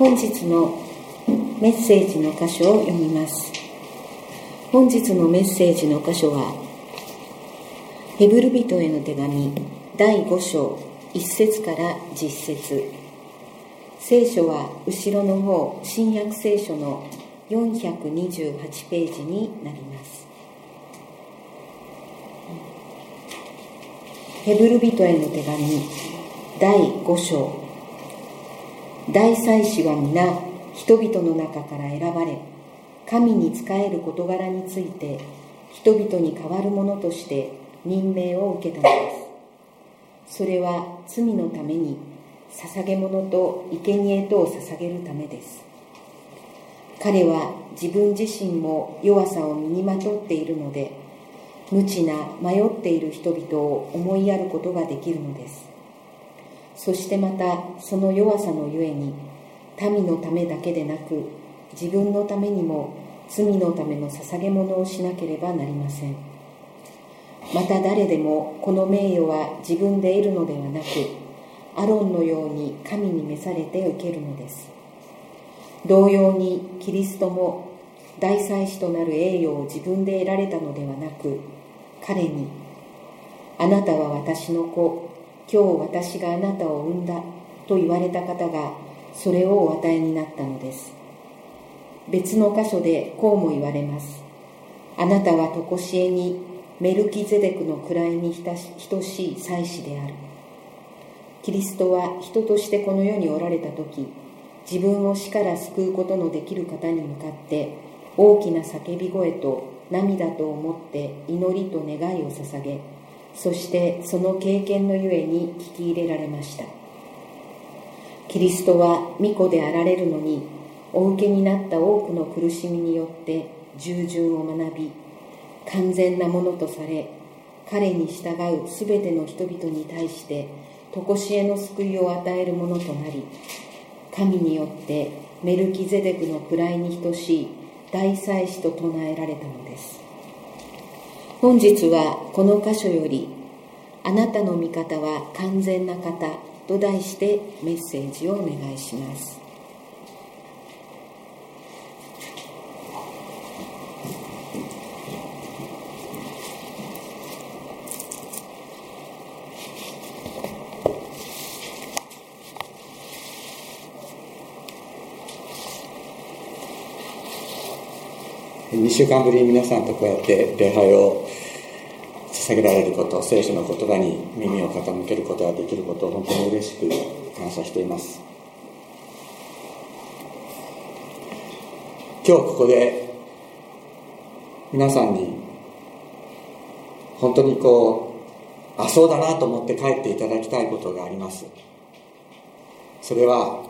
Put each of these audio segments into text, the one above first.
本日のメッセージの箇所を読みます。本日のメッセージの箇所はヘブル人への手紙第5章1節から10節。聖書は後ろの方新約聖書の428ページになります。ヘブル人への手紙第5章。大祭司は皆人々の中から選ばれ神に仕える事柄について人々に代わるものとして任命を受けたのです。それは罪のために捧げ物と生贄とを捧げるためです。彼は自分自身も弱さを身にまとっているので無知な迷っている人々を思いやることができるのです。そしてまたその弱さのゆえに民のためだけでなく自分のためにも罪のための捧げ物をしなければなりません。また誰でもこの名誉は自分で得るのではなくアロンのように神に召されて受けるのです。同様にキリストも大祭司となる栄誉を自分で得られたのではなく彼に「あなたは私の子今日私があなたを産んだ」と言われた方がそれをお与えになったのです。別の箇所でこうも言われます。あなたは常しえにメルキゼデクの位に等しい祭司である。キリストは人としてこの世におられた時自分を死から救うことのできる方に向かって大きな叫び声と涙と思って祈りと願いを捧げそしてその経験のゆえに聞き入れられました。キリストは御子であられるのにお受けになった多くの苦しみによって従順を学び完全なものとされ彼に従うすべての人々に対して常しえの救いを与えるものとなり神によってメルキゼデクの位に等しい大祭司と唱えられたのです。本日はこの箇所より「あなたの味方は完全な方」と題してメッセージをお願いします。2週間ぶりに皆さんとこうやって礼拝を捧げられること聖書の言葉に耳を傾けることができることを本当に嬉しく感謝しています。今日ここで皆さんに本当にこうあそうだなと思って帰っていただきたいことがあります。それは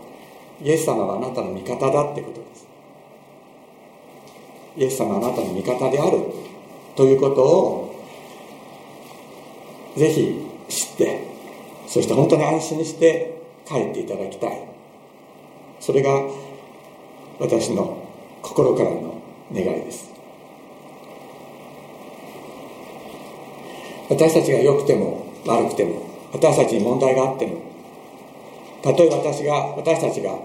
イエス様はあなたの味方だってことです。イエス様はあなたの味方であるということをぜひ知ってそして本当に安心して帰っていただきたい。それが私の心からの願いです。私たちが良くても悪くても私たちに問題があってもたとえ私が私たちが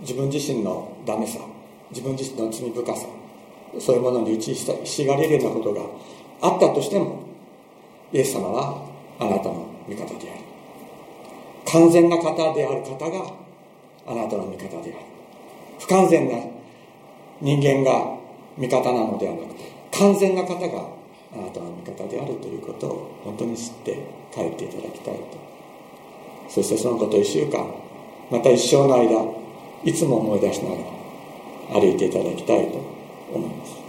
自分自身のダメさ自分自身の罪深さそういうものに打ちひしがれるようなことがあったとしてもイエス様はあなたの味方である。完全な方である方があなたの味方である。不完全な人間が味方なのではなくて完全な方があなたの味方であるということを本当に知って帰っていただきたいと。そしてそのことを1週間また一生の間いつも思い出しながら歩いていただきたいと思います。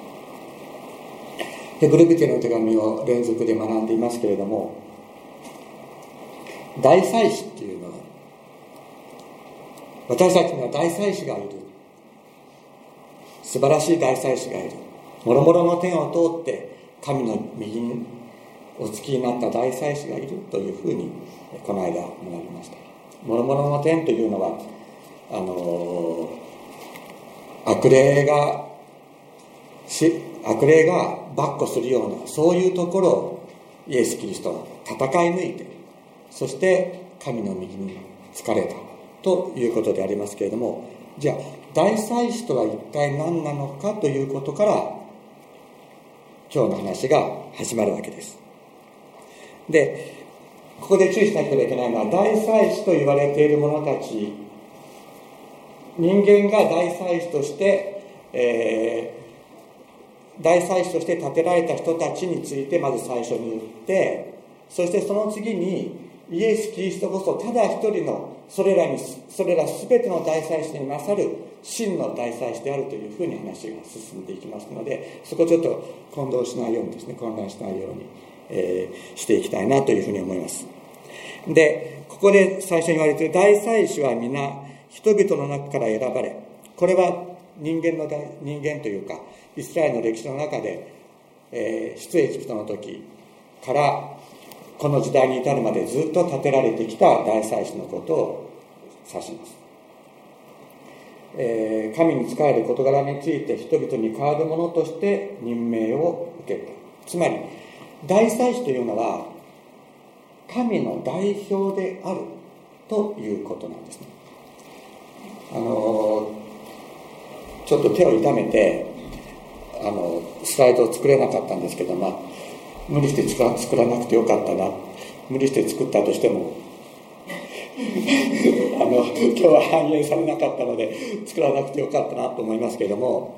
ヘブルビテの手紙を連続で学んでいますけれども大祭司っていうのは私たちには大祭司がいる。素晴らしい大祭司がいる。もろもろの天を通って神の右にお付きになった大祭司がいる。というふうにこの間学びました。もろもろの天というのはあの悪霊がし悪霊が跋扈するようなそういうところをイエス・キリストは戦い抜いてそして神の右に疲れたということでありますけれどもじゃあ大祭司とは一体何なのかということから今日の話が始まるわけです。でここで注意しなければいけないのは大祭司と言われている者たち人間が大祭司として、えー、大祭司として建てられた人たちについてまず最初に言ってそしてその次にイエス・キリストこそただ一人のそれらにそれら全ての大祭司に勝る真の大祭司であるというふうに話が進んでいきますのでそこちょっと混同しないようにですね混乱しないように、えー、していきたいなというふうに思います。でここで最初に言われている大祭司は皆人々の中から選ばれこれは人間の人間というかイスラエルの歴史の中で、えー、出エジプトの時からこの時代に至るまでずっと建てられてきた大祭司のことを指します、えー、神に仕える事柄について人々に代わるものとして任命を受けた。つまり大祭司というのは神の代表であるということなんですね。あのちょっと手を痛めてあのスライドを作れなかったんですけど、まあ、無理して作ら作らなくてよかったな。無理して作ったとしても あの今日は反映されなかったので作らなくてよかったなと思いますけれども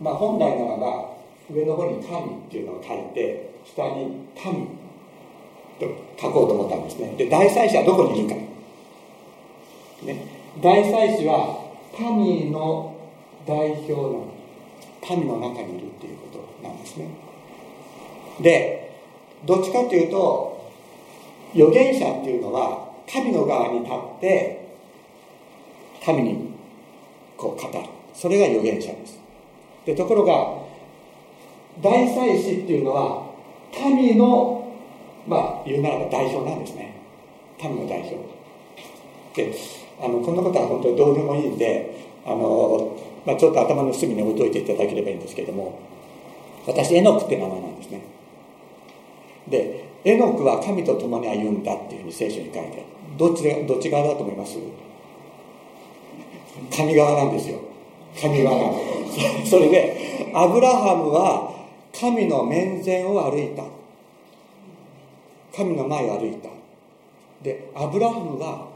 まあ本来ならば上の方に「神」っていうのを書いて下に「民」と書こうと思ったんですね。で大祭司はどこにいるか、ね、大祭司は民の代表なの民の中にいるっていうことなんですね。でどっちかというと預言者っていうのは神の側に立って神にこう語る。それが預言者です。でところが大祭司っていうのは神のまあ言うならば代表なんですね。民の代表。であのこんなことは本当にどうでもいいんであの、まあ、ちょっと頭の隅に置いといていただければいいんですけれども私エノクって名前なんですね。でエノクは神と共に歩んだっていうふうに聖書に書いてどっちどっち側だと思います？神側なんですよ。神側なんです。それでアブラハムは神の面前を歩いた。神の前を歩いた。でアブラハムは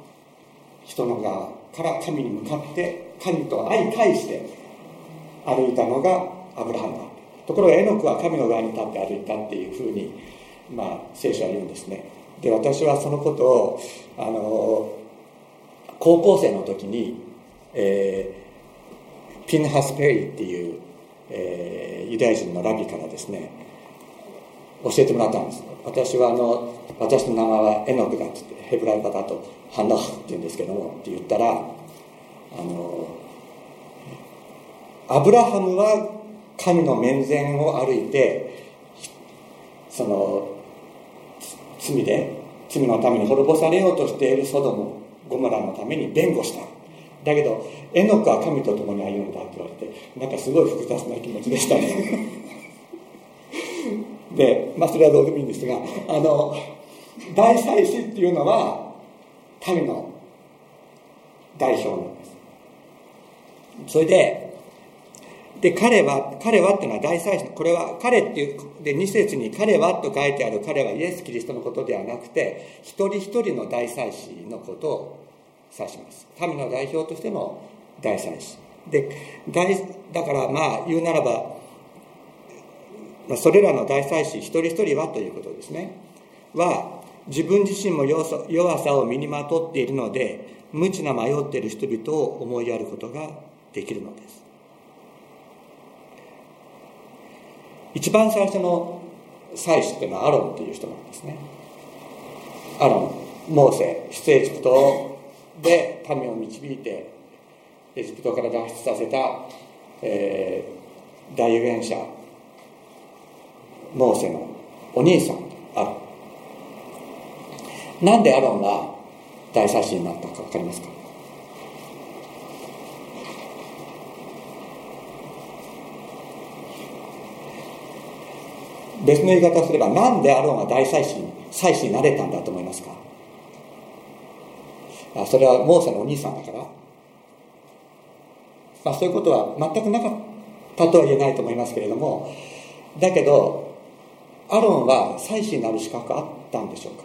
人の側から神に向かって神と相対して歩いたのがアブラハムだ。ところがエノクは神の側に立って歩いたっていうふうにまあ、聖書は言うんですね。で私はそのことをあの高校生の時に、えー、ピンハス・ペリーっていう、えー、ユダヤ人のラビからですね教えてもらったんです。私はあの私の名前はエノクだってってヘブライ語だとハンノフって言うんですけどもって言ったらあのアブラハムは神の面前を歩いてその罪で罪のために滅ぼされようとしているソドムゴモラのために弁護した。だけどエノクは神と共に歩んだって言われてなんかすごい複雑な気持ちでしたね。でまあそれはどうでもいいんですがあの大祭司っていうのは民の代表なんです。それでで、彼は、彼はっていうのは大祭司の、これは彼っていう、で、2節に彼はと書いてある彼はイエス・キリストのことではなくて、一人一人の大祭司のことを指します。民の代表としての大祭司。で、大、だからまあ言うならば、それらの大祭司一人一人はということですね。は、自分自身も弱さを身にまとっているので、無知な迷っている人々を思いやることができるのです。一番最初の祭司っていうのはアロンっていう人なんですね。アロンモーセ出エジプトで民を導いてエジプトから脱出させた、えー、大預言者モーセのお兄さんアロン。なんでアロンは大祭司になったか分かりますか？別の言い方をすればなんでアロンは大祭司祭司になれたんだと思いますか？あそれはモーセのお兄さんだから。まあ、そういうことは全くなかったとは言えないと思いますけれどもだけどアロンは祭司になる資格あったんでしょうか？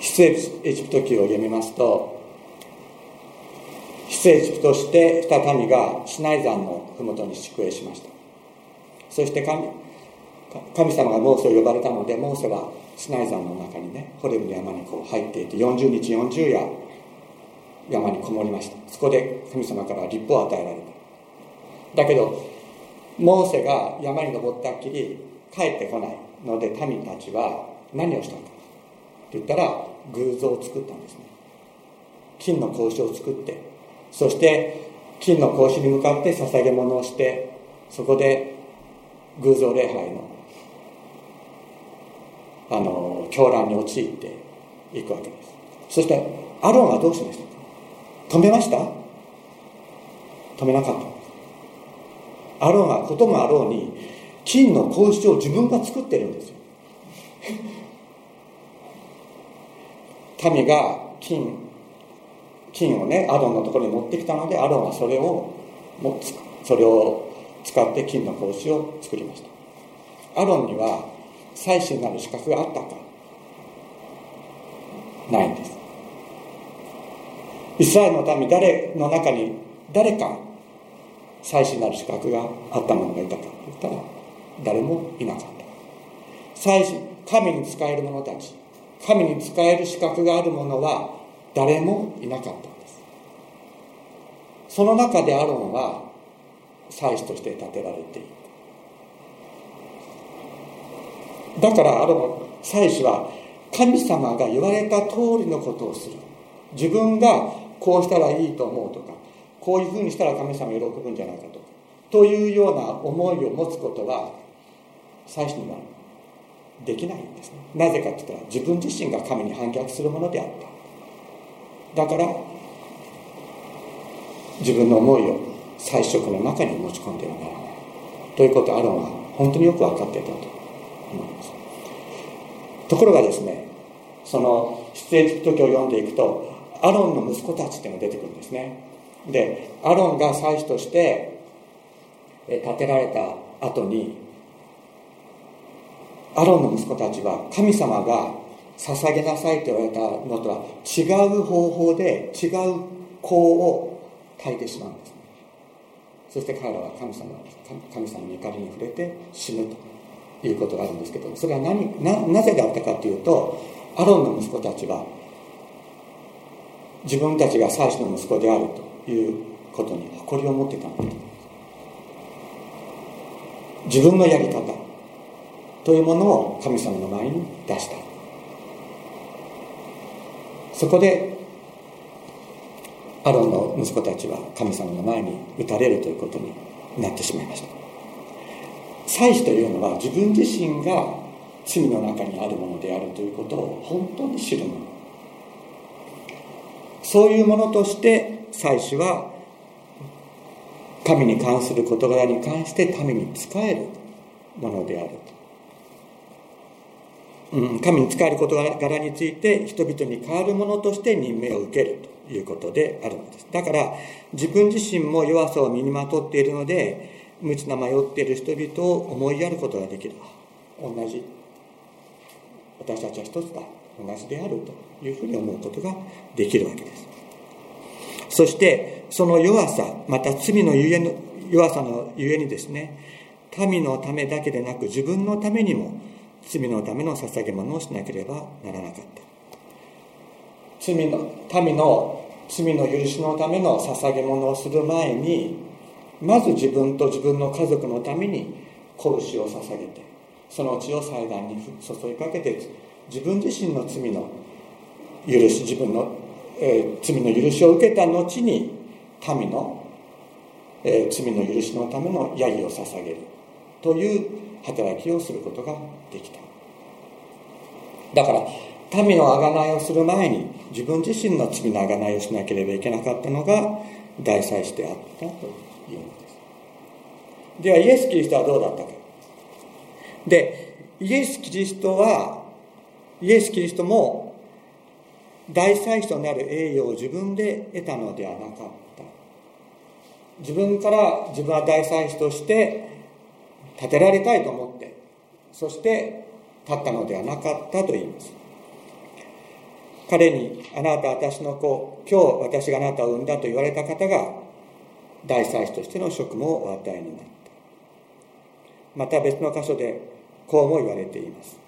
出エジプト記を読みますと出エジプトしてした民がシナイ山の麓に宿営しました。そして神神様がモーセを呼ばれたのでモーセはシナイ山の中にねホレブの山にこう入っていて40日40夜山にこもりました。そこで神様から立法を与えられた。だけどモーセが山に登ったっきり帰ってこないので民たちは何をしたか。って言ったら偶像を作ったんですね。金の格子を作ってそして金の格子に向かって捧げ物をしてそこで偶像礼拝のあの狂乱に陥っていくわけです。そしてアロンはどうしましたか？止めました？止めなかったアロンはこともあろうに金の格子を自分が作ってるんですよ。民が金金をねアロンのところに持ってきたのでアロンはそれをもそれを使って金の格子を作りました。アロンには祭司になる資格があったかないんです。イスラエルの民誰の中に誰か祭司になる資格があった者がいたかと言ったら誰もいなかった。祭司神に仕える者たち神に仕える資格がある者は誰もいなかったんです。その中でアロンは祭司として立てられているだからアロン祭司は神様が言われた通りのことをする。自分がこうしたらいいと思うとかこういうふうにしたら神様喜ぶんじゃないかとかというような思いを持つことは祭司にはできないんですね。なぜかって言ったら自分自身が神に反逆するものであった。だから自分の思いを祭職の中に持ち込んではならない。ということをアロンは本当によく分かっていたと思います。ところがですねその出エジプト記を読んでいくとアロンの息子たちっていうのが出てくるんですね。でアロンが祭司として建てられた後にアロンの息子たちは神様が捧げなさいと言われたのとは違う方法で違う子を焚いてしまうんです、ね、そして彼らは神様神様に怒りに触れて死ぬということがあるんですけどそれは何ななぜであったかというとアロンの息子たちは自分たちが祭司の息子であるということに誇りを持ってたんだ自分のやり方というものを神様の前に出した。そこでアロンの息子たちは神様の前に打たれるということになってしまいました。祭司というのは自分自身が罪の中にあるものであるということを本当に知るもの。そういうものとして祭司は神に関する事柄に関して民に仕えるものであると、うん、神に仕える事柄について人々に代わるものとして任命を受けるということであるのです。だから自分自身も弱さを身にまとっているので無知な迷っている人々を思いやることができる。同じ。私たちは一つだ。同じであるというふうに思うことができるわけです。そしてその弱さまた罪のゆえの弱さのゆえにですね民のためだけでなく自分のためにも罪のための捧げ物をしなければならなかった。罪の民の罪の許しのための捧げ物をする前にまず自分と自分の家族のために拳を捧げてその血を祭壇に注ぎかけて自分自身の罪の許し自分の、えー、罪の許しを受けた後に民の、えー、罪の許しのためのヤギを捧げるという働きをすることができた。だから民の贖いをする前に自分自身の罪の贖いをしなければいけなかったのが大祭司であったというのです。ではイエス・キリストはどうだったか。でイエス・キリストはイエス・キリストも大祭司となる栄誉を自分で得たのではなかった。自分から自分は大祭司として立てられたいと思ってそして立ったのではなかったと言います。彼にあなた私の子今日私があなたを産んだと言われた方が大祭司としての職務をお与えになった。また別の箇所でこうも言われています。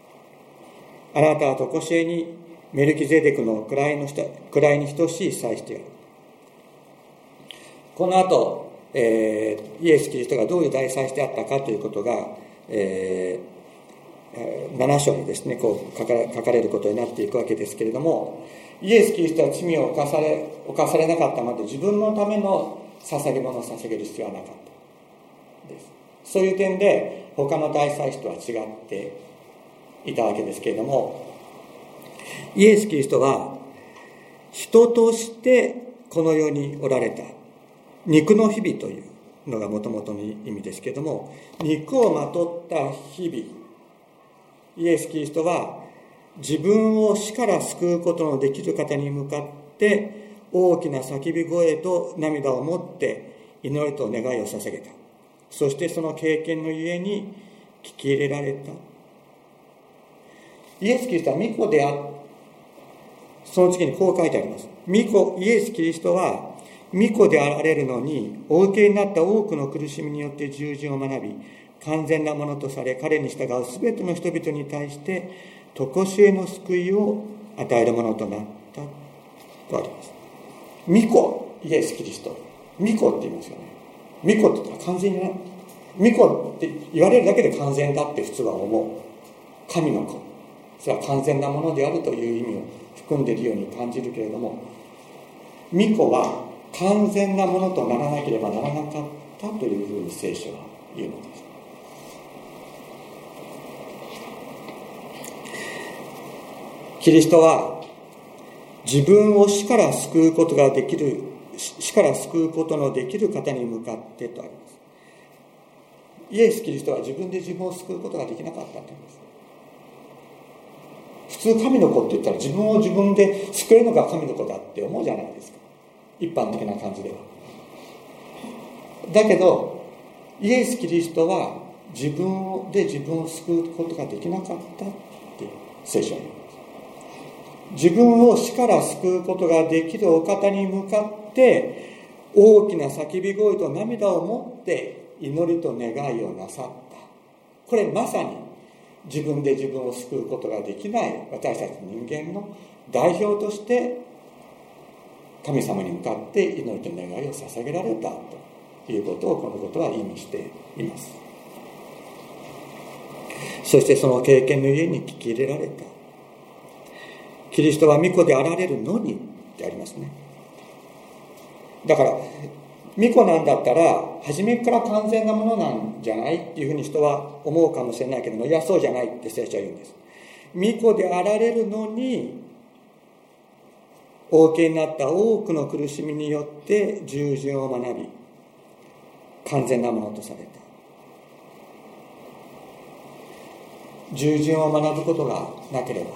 あなたは常しえにメルキゼデクの位の位に等しい祭司である。この後、えー、イエス・キリストがどういう大祭司であったかということが、えー、7章にですねこう書かれることになっていくわけですけれどもイエス・キリストは罪を犯され犯されなかったまで自分のための捧げ物を捧げる必要はなかったです。そういう点で他の大祭司とは違っていたわけですけれどもイエス・キリストは人としてこの世におられた。肉の日々というのがもともとの意味ですけれども肉をまとった日々イエス・キリストは自分を死から救うことのできる方に向かって大きな叫び声と涙を持って祈りと願いを捧げた。そしてその経験のゆえに聞き入れられた。イエス・キリストは御子であその次にこう書いてあります。御子イエス・キリストは御子であられるのにお受けになった多くの苦しみによって従順を学び完全なものとされ彼に従う全ての人々に対して常しえの救いを与えるものとなったとあります。御子イエス・キリスト。御子って言いますよね。御子って言ったら完全にな。御子って言われるだけで完全だって普通は思う。神の子。それは完全なものであるという意味を含んでいるように感じるけれども巫女は完全なものとならなければならなかった。というふうに聖書は言うのです。キリストは自分を死から救うことができる死から救うことのできる方に向かってとあります。イエス・キリストは自分で自分を救うことができなかったというんです。普通神の子って言ったら自分を自分で救えるのが神の子だって思うじゃないですか。一般的な感じで。はだけどイエス・キリストは自分で自分を救うことができなかったって聖書に言います。自分を死から救うことができるお方に向かって大きな叫び声と涙を持って祈りと願いをなさった。これまさに自分で自分を救うことができない私たち人間の代表として神様に向かって祈りと願いを捧げられたということをこのことは意味しています。そしてその経験の家に聞き入れられた。キリストは御子であられるのにってありますね。だから巫女なんだったら初めから完全なものなんじゃないっていうふうに人は思うかもしれないけどもいやそうじゃないって聖書は言うんです。巫女であられるのにお受けになった多くの苦しみによって従順を学び完全なものとされた。従順を学ぶことがなければ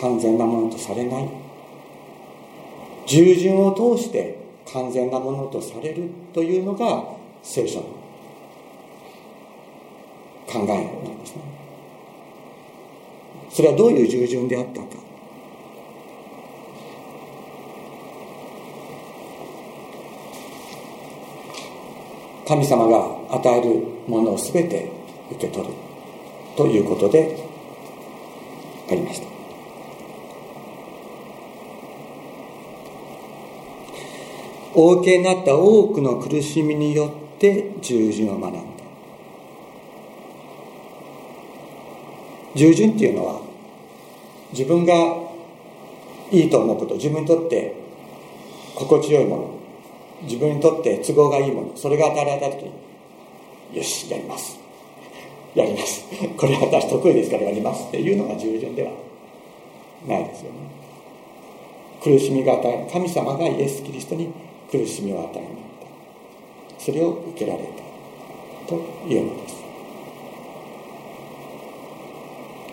完全なものとされない。従順を通して完全なものとされるというのが聖書の考えなんですね。それはどういう従順であったか。神様が与えるものを全て受け取るということでありました。お受けになった多くの苦しみによって従順を学んだ。従順っていうのは自分がいいと思うこと自分にとって心地よいもの。自分にとって都合がいいものそれが与えられた時によしやります。やります。これ私得意ですからやります。っていうのが従順ではないですよね。苦しみが与え神様がイエス・キリストに苦しみを与えになった。それを受けられたというのです。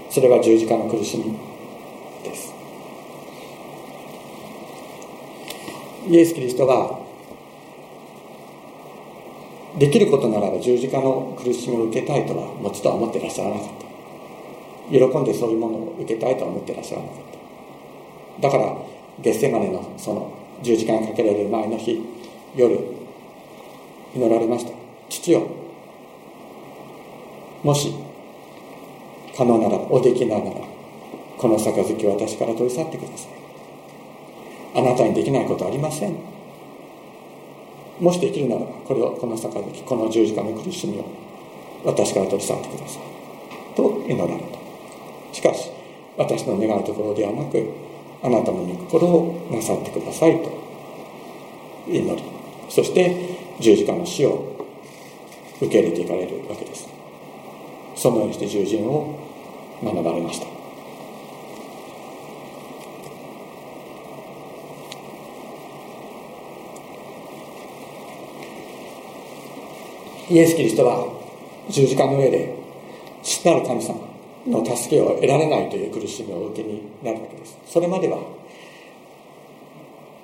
それは十字架の苦しみです。イエス・キリストはできることならば十字架の苦しみを受けたいとはもちろん思ってらっしゃらなかった。喜んでそういうものを受けたいとは思ってらっしゃらなかった。だからゲッセマネのその十字架にかけられる前の日夜祈られました。父よもし可能ならおできながらこの杯を私から取り去ってください。あなたにできないことありません。もしできるならこれをこの杯この十字架の苦しみを私から取り去ってください。と祈られたしかし私の願うところではなくあなたの御心をなさってくださいと祈りそして十字架の死を受け入れていかれるわけです。そのようにして従順を学ばれましたイエス・キリストは十字架の上で父なる神様の助けを得られないという苦しみをお受けになるわけです。それまでは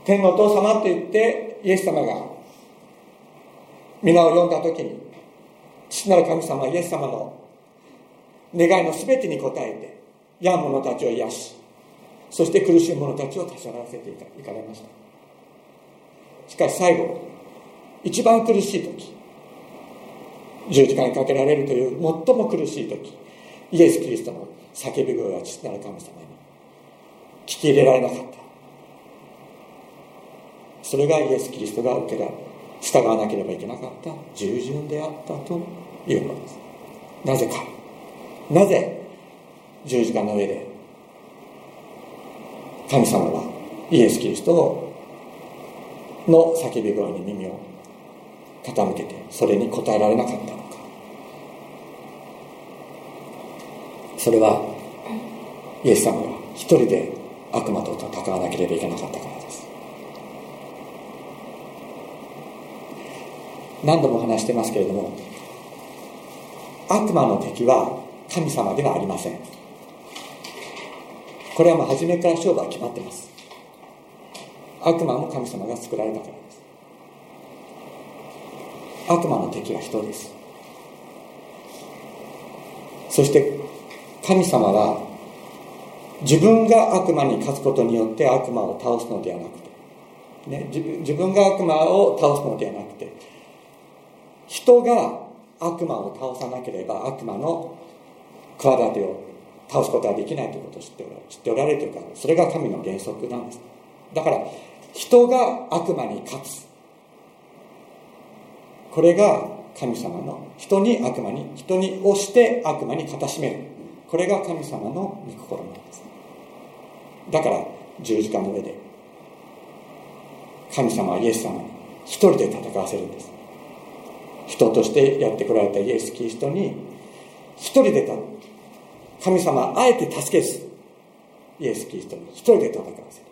天のお父様と言ってイエス様が皆を読んだ時に父なる神様イエス様の願いの全てに応えて病む者たちを癒しそして苦しい者たちを立ち上がらせていかれました。しかし最後一番苦しい時十字架にかけられるという最も苦しい時イエス・キリストの叫び声は父なる神様に聞き入れられなかった。それがイエス・キリストが受けられ従わなければいけなかった従順であったというのです。なぜか。なぜ十字架の上で神様はイエス・キリストの叫び声に耳を傾けてそれに応えられなかったのか。それはイエス様が一人で悪魔と戦わなければいけなかったからです。何度も話してますけれども悪魔の敵は神様ではありません。これはもう初めから勝負は決まってます。悪魔も神様が作られたから悪魔の敵は人です。そして神様は自分が悪魔に勝つことによって悪魔を倒すのではなくて、ね、自分が悪魔を倒すのではなくて人が悪魔を倒さなければ悪魔の企てを倒すことはできないということを知っておられ知っておられるというかそれが神の原則なんです。だから人が悪魔に勝つ。これが神様の人に悪魔に人に押して悪魔に勝たしめる。これが神様の御心なんです。だから十字架の上で神様はイエス様に一人で戦わせるんです。人としてやってこられたイエス・キリストに一人で神様あえて助けずイエス・キリストに一人で戦わせる。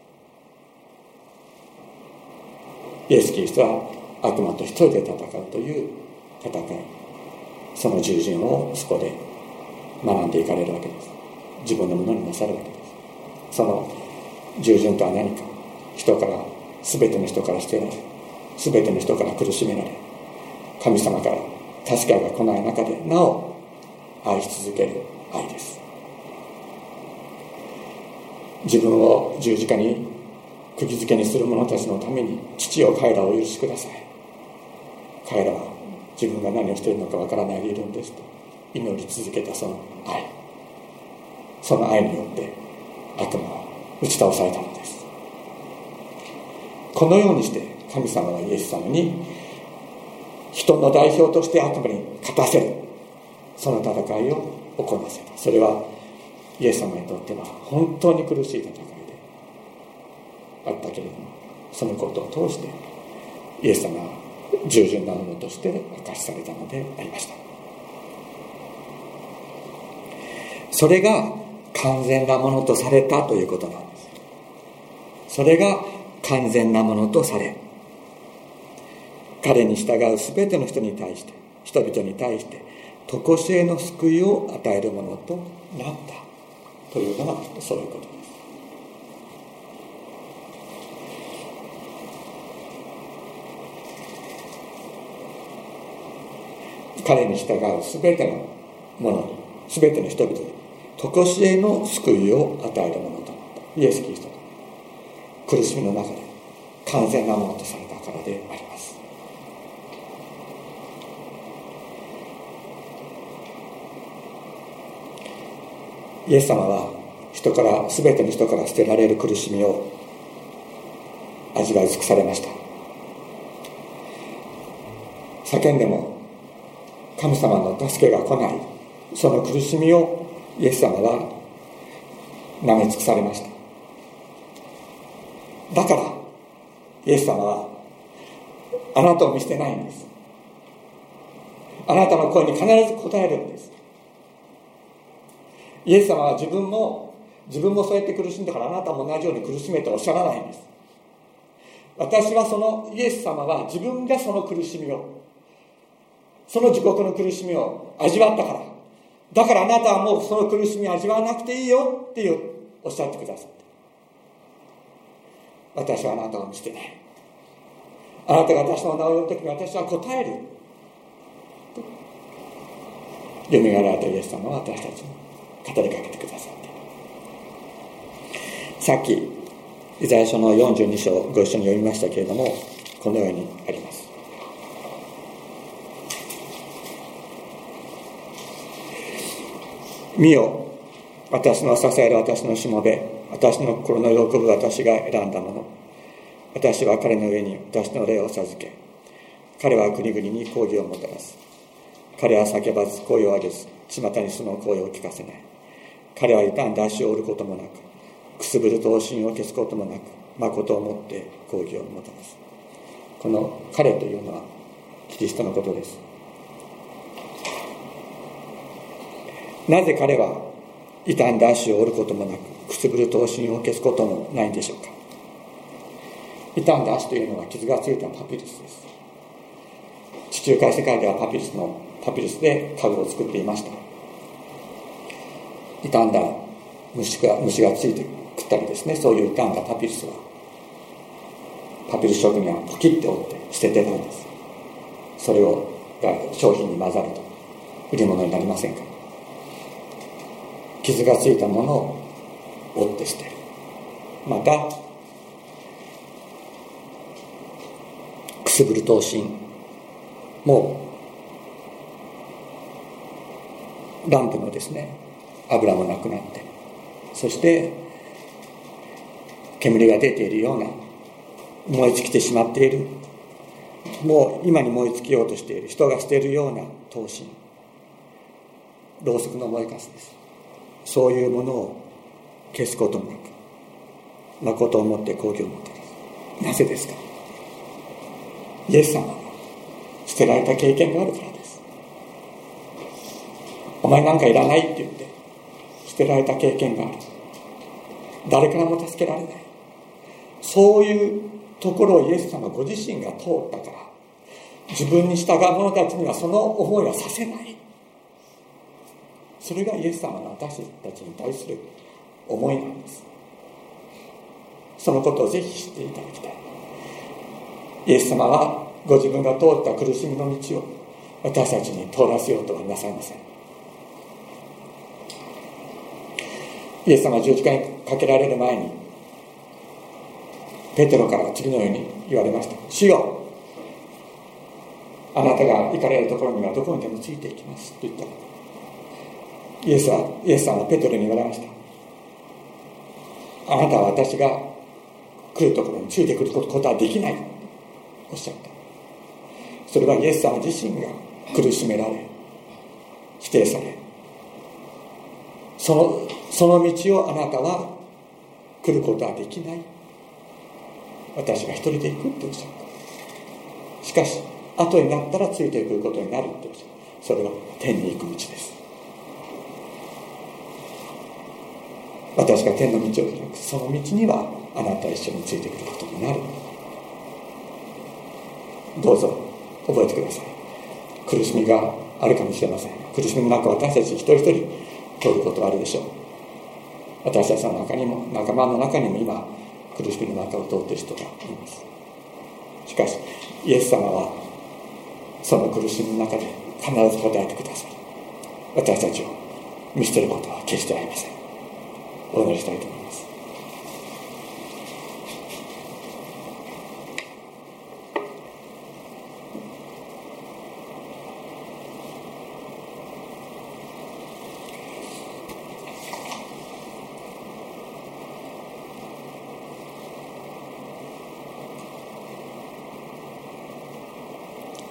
イエス・キリストは悪魔と一人で戦うという戦いその従順をそこで学んでいかれるわけです。自分のものになさるわけです。その従順とは何か人から全ての人から捨てられ全ての人から苦しめられ神様から助けが来ない中でなお愛し続ける愛です。自分を十字架に釘付けにする者たちのために父を彼らを許しください。彼らは自分が何をしているのかわからないでいるんですと祈り続けたその愛。その愛によって悪魔は打ち倒されたのです。このようにして神様はイエス様に人の代表として悪魔に勝たせるその戦いを行わせた。それはイエス様にとっては本当に苦しい戦いであったけれどもそのことを通してイエス様は従順なものとして明かしされたのでありました。それが完全なものとされたということなんです。それが完全なものとされ彼に従う全ての人に対して人々に対して常しえの救いを与えるものとなったというのがそういうこと。です彼に従う全てのものに全ての人々に常しえの救いを与えるものとなったイエス・キリスト苦しみの中で完全なものとされたからであります。イエス様は人から全ての人から捨てられる苦しみを味わい尽くされました。叫んでも神様の助けが来ない。その苦しみをイエス様は舐め尽くされました。だからイエス様はあなたを見捨てないんです。あなたの声に必ず応えるんです。イエス様は自分も自分もそうやって苦しんだからあなたも同じように苦しめとおっしゃらないんです。私はそのイエス様は自分がその苦しみをその自国の苦しみを味わったから。だからあなたはもうその苦しみを味わわなくていいよっていうおっしゃってくださった。私はあなたを見捨てない。あなたが私の名を呼ぶ時に私は答える。よみがえられたイエス様は私たちに語りかけてくださってさっきイザヤ書の42章ご一緒に読みましたけれどもこのようにあります。見よ。私の支える私のしもべ。私の心の喜ぶ私が選んだもの。私は彼の上に私の霊を授け。彼は国々に抗議をもたらす。彼は叫ばず声を上げず巷にその声を聞かせない。彼は傷んだ足を折ることもなくくすぶる刀身を消すこともなく誠をもって抗議をもたらす。この彼というのはキリストのことです。なぜ彼は傷んだ足を折ることもなくくすぶる刀身を消すこともないんでしょうか？傷んだ足というのは傷がついたパピルスです。地中海世界ではパピルスのパピルスで家具を作っていました。傷んだ虫が虫がついてくったりですねそういう傷んだパピルスはパピルス職人はポキッて折って捨ててたんです。それをが商品に混ざると売り物になりませんか？傷がついたものを折って捨てる。またくすぶる刀身もうランプのですね油もなくなってそして煙が出ているような燃え尽きてしまっているもう今に燃え尽きようとしている人が捨てるような刀身ろうそくの燃えかすです。そういうものを消すことなく誠をもって好行をもたらすなぜですか？イエス様が捨てられた経験があるからです。お前なんかいらないって言って捨てられた経験がある。誰からも助けられない。そういうところをイエス様ご自身が通ったから自分に従う者たちにはその思いはさせない。それがイエス様の私たちに対する思いなんです。そのことをぜひ知っていただきたい。イエス様はご自分が通った苦しみの道を私たちに通らせようとはなさいません。イエス様は十字架にかけられる前にペテロから次のように言われました「主よあなたが行かれるところにはどこにでもついていきます」と言った。イエスはイエスさんはペトロに言われました。あなたは私が来るところについてくることはできない。おっしゃった。それはイエス様自身が苦しめられ否定されそのその道をあなたは来ることはできない。私が一人で行くっておっしゃった。しかし後になったらついてくることになるっておっしゃった。それは天に行く道です。私が天の道を開くその道にはあなた一緒についてくることになる。どうぞ覚えてください。苦しみがあるかもしれません。苦しみの中私たち一人一人通ることはあるでしょう。私たちの中にも仲間の中にも今苦しみの中を通っている人がいます。しかしイエス様はその苦しみの中で必ず答えてください。私たちを見捨てることは決してありません。お祈りしたいと思います。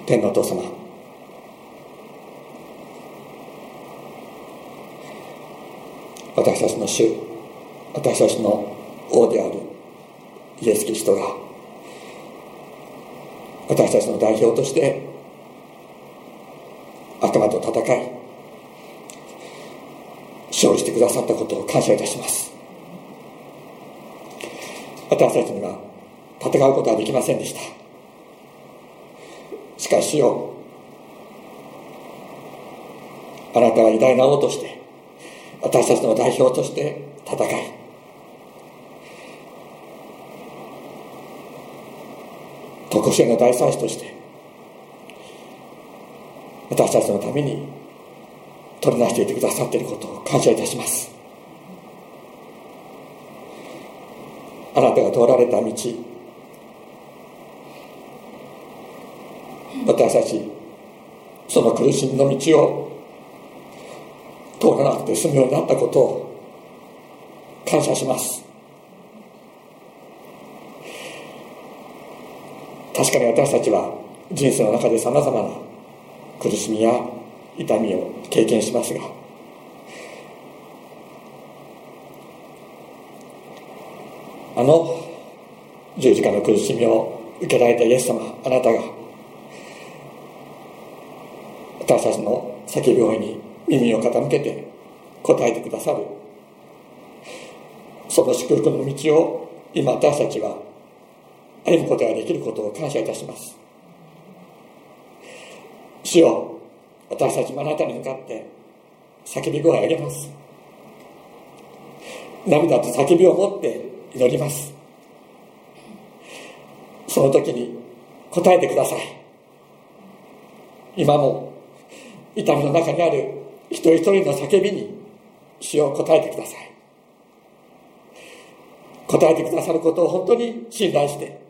天のお父様。私たちの主。私たちの王であるイエス・キリストが私たちの代表として悪魔と戦い勝利してくださったことを感謝いたします。私たちには戦うことはできませんでした。しかしよあなたは偉大な王として私たちの代表として戦い特殊の大祭司として私たちのために取りなしていてくださっていることを感謝いたします。あなたが通られた道私たちその苦しみの道を通らなくて済むようになったことを感謝します。確かに私たちは人生の中でさまざまな苦しみや痛みを経験しますがあの十字架の苦しみを受けられたイエス様あなたが私たちの叫び声に耳を傾けて答えてくださるその祝福の道を今私たちは歩むことができることを感謝いたします。主よ私たちもあなたに向かって叫び声を上げます。涙と叫びを持って祈ります。その時に答えてください。今も痛みの中にある一人一人の叫びに主を答えてください。答えてくださることを本当に信頼して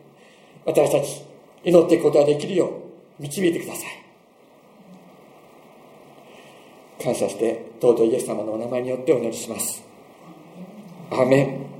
私たち祈っていくことができるよう導いてください感謝して尊いイエス様のお名前によってお祈りしますアメン